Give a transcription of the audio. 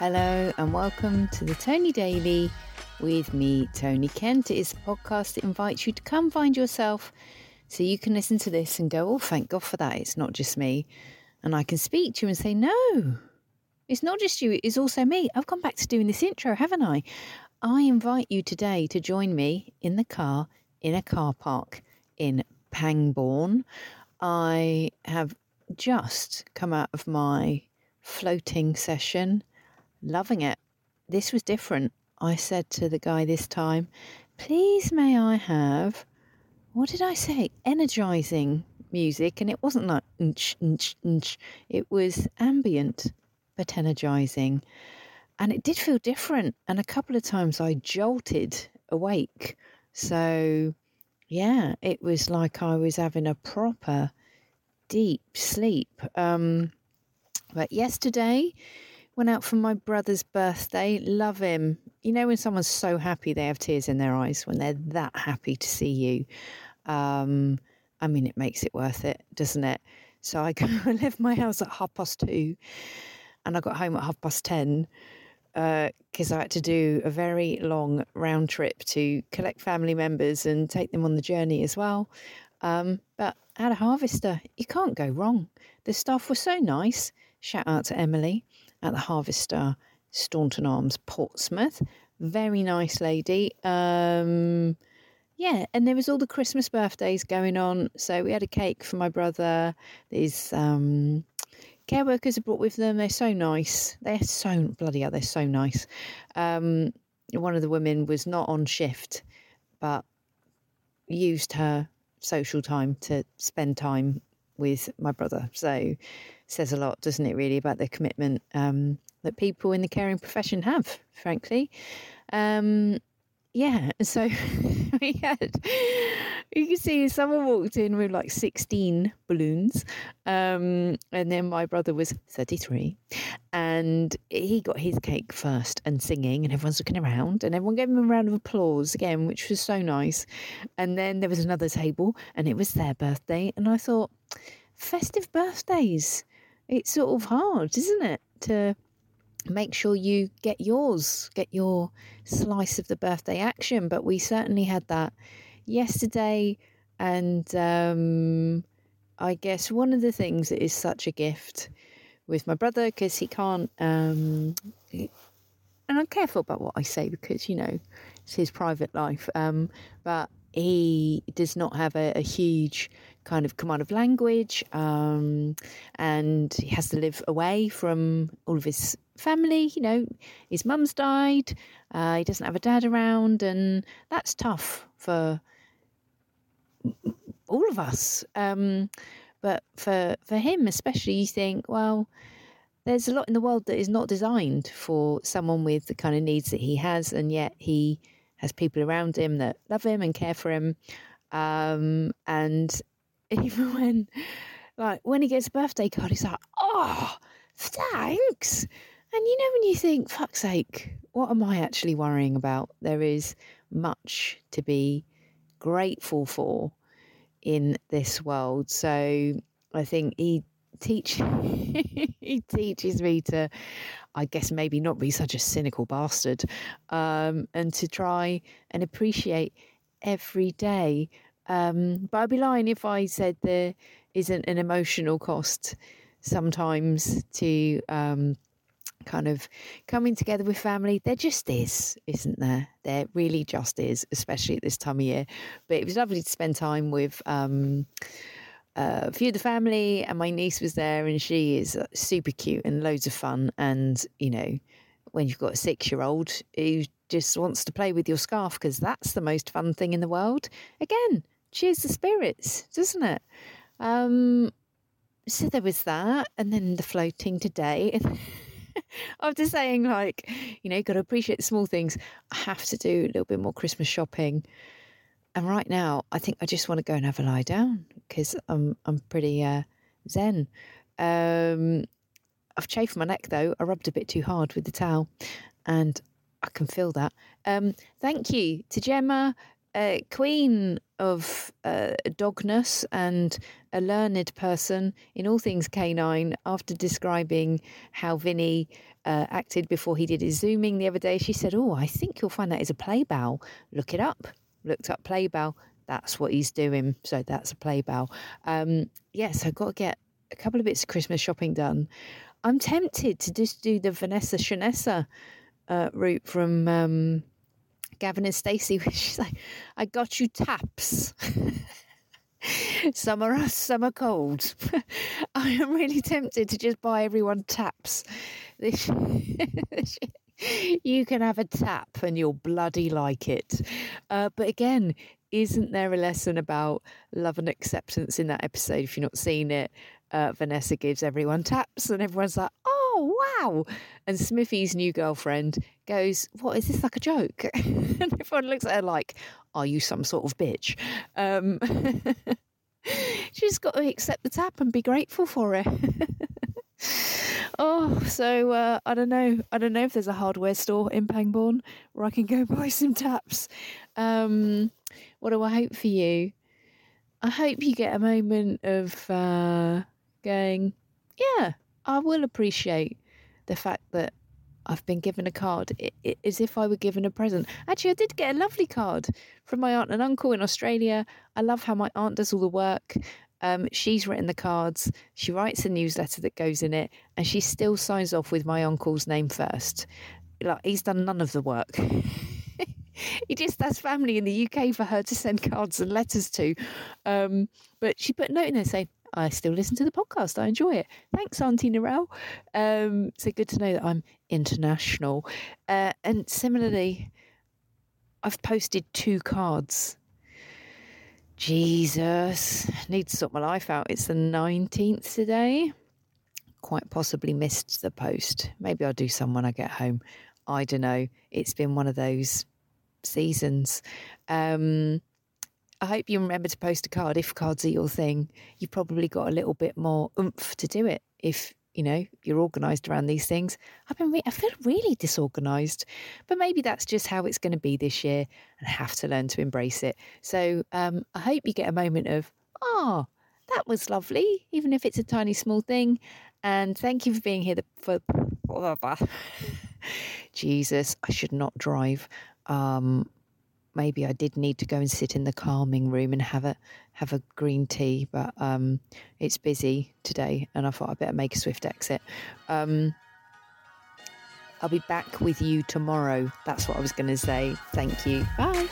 Hello and welcome to the Tony Daily with me, Tony Kent. It is a podcast that invites you to come find yourself so you can listen to this and go, oh, thank God for that. It's not just me. And I can speak to you and say, no, it's not just you, it's also me. I've gone back to doing this intro, haven't I? I invite you today to join me in the car in a car park in Pangbourne. I have just come out of my floating session, loving it. This was different. I said to the guy this time, please may I have, what did I say? Energizing music. And it wasn't like, nch, nch, nch. it was ambient, but energizing. And it did feel different. And a couple of times I jolted awake. So, yeah, it was like I was having a proper deep sleep. Um, but yesterday, went out for my brother's birthday. Love him. You know, when someone's so happy they have tears in their eyes when they're that happy to see you. Um, I mean, it makes it worth it, doesn't it? So I, go. I left my house at half past two and I got home at half past 10 because uh, I had to do a very long round trip to collect family members and take them on the journey as well. Um, but at a harvester, you can't go wrong. The staff were so nice. Shout out to Emily at the harvester, Staunton Arms, Portsmouth. Very nice lady. Um, yeah, and there was all the Christmas birthdays going on. So we had a cake for my brother. These um, care workers are brought with them. They're so nice. They're so bloody hell. They're so nice. Um, one of the women was not on shift, but used her social time to spend time with my brother. So says a lot, doesn't it? Really about the commitment um, that people in the caring profession have. Frankly, um, yeah. So we had, you can see someone walked in with like 16 balloons. Um, and then my brother was 33 and he got his cake first and singing and everyone's looking around and everyone gave him a round of applause again, which was so nice. And then there was another table and it was their birthday. And I thought, festive birthdays, it's sort of hard, isn't it? To make sure you get yours, get your slice of the birthday action. But we certainly had that yesterday. And um, I guess one of the things that is such a gift with my brother, because he can't, um, and I'm careful about what I say because, you know, it's his private life. Um, but he does not have a, a, huge kind of command of language um, and he has to live away from all of his family. You know, his mum's died, uh, he doesn't have a dad around, and that's tough for all of us. Um, but for, for him, especially, you think, well, there's a lot in the world that is not designed for someone with the kind of needs that he has, and yet he has people around him that love him and care for him. Um, and even when, like, when he gets a birthday card, he's like, oh, thanks. And you know, when you think, fuck's sake, what am I actually worrying about? There is much to be grateful for in this world. So I think he teach he teaches me to I guess maybe not be such a cynical bastard um, and to try and appreciate every day. Um, but I'd be lying if I said there isn't an emotional cost sometimes to um, kind of coming together with family. There just is, isn't there? There really just is, especially at this time of year. But it was lovely to spend time with um, uh, a few of the family, and my niece was there, and she is uh, super cute and loads of fun. And you know, when you've got a six-year-old who just wants to play with your scarf because that's the most fun thing in the world. Again, cheers the spirits, doesn't it? Um, so there was that, and then the floating today. After saying like, you know, got to appreciate the small things, I have to do a little bit more Christmas shopping. And right now, I think I just want to go and have a lie down because I'm I'm pretty uh, zen. Um, I've chafed my neck though. I rubbed a bit too hard with the towel, and I can feel that. Um, thank you to Gemma, a queen of uh, dogness and a learned person in all things canine, after describing how Vinny uh, acted before he did his zooming the other day, she said, Oh, I think you'll find that is a play bow. Look it up. Looked up play bow. That's what he's doing. So that's a play bow. Um, yes, I've got to get a couple of bits of Christmas shopping done. I'm tempted to just do the Vanessa Shanessa uh, route from um, Gavin and Stacey, is like, I got you taps. some are us, some are cold. I am really tempted to just buy everyone taps. This, you can have a tap and you'll bloody like it. Uh, but again, isn't there a lesson about love and acceptance in that episode? If you've not seen it, uh, Vanessa gives everyone taps and everyone's like, wow. And Smithy's new girlfriend goes, what, is this like a joke? and everyone looks at her like, are you some sort of bitch? Um, she's got to accept the tap and be grateful for it. oh, so uh, I don't know. I don't know if there's a hardware store in Pangbourne where I can go buy some taps. Um, what do I hope for you? I hope you get a moment of uh, going, yeah, I will appreciate the fact that I've been given a card it, it, as if I were given a present. Actually, I did get a lovely card from my aunt and uncle in Australia. I love how my aunt does all the work. Um, she's written the cards, she writes the newsletter that goes in it, and she still signs off with my uncle's name first. Like he's done none of the work. he just has family in the UK for her to send cards and letters to. Um, but she put a note in there saying, I still listen to the podcast. I enjoy it. Thanks, Auntie Narelle. Um, so good to know that I'm international. Uh, and similarly, I've posted two cards. Jesus, need to sort my life out. It's the 19th today. Quite possibly missed the post. Maybe I'll do some when I get home. I don't know. It's been one of those seasons. Um, I hope you remember to post a card if cards are your thing. You've probably got a little bit more oomph to do it if you know you're organised around these things. I've been re- I feel really disorganised, but maybe that's just how it's going to be this year, and I have to learn to embrace it. So um, I hope you get a moment of ah. Oh, that was lovely, even if it's a tiny small thing. And thank you for being here. For Jesus, I should not drive. Um, maybe I did need to go and sit in the calming room and have a have a green tea, but um, it's busy today, and I thought I better make a swift exit. Um, I'll be back with you tomorrow. That's what I was going to say. Thank you. Bye.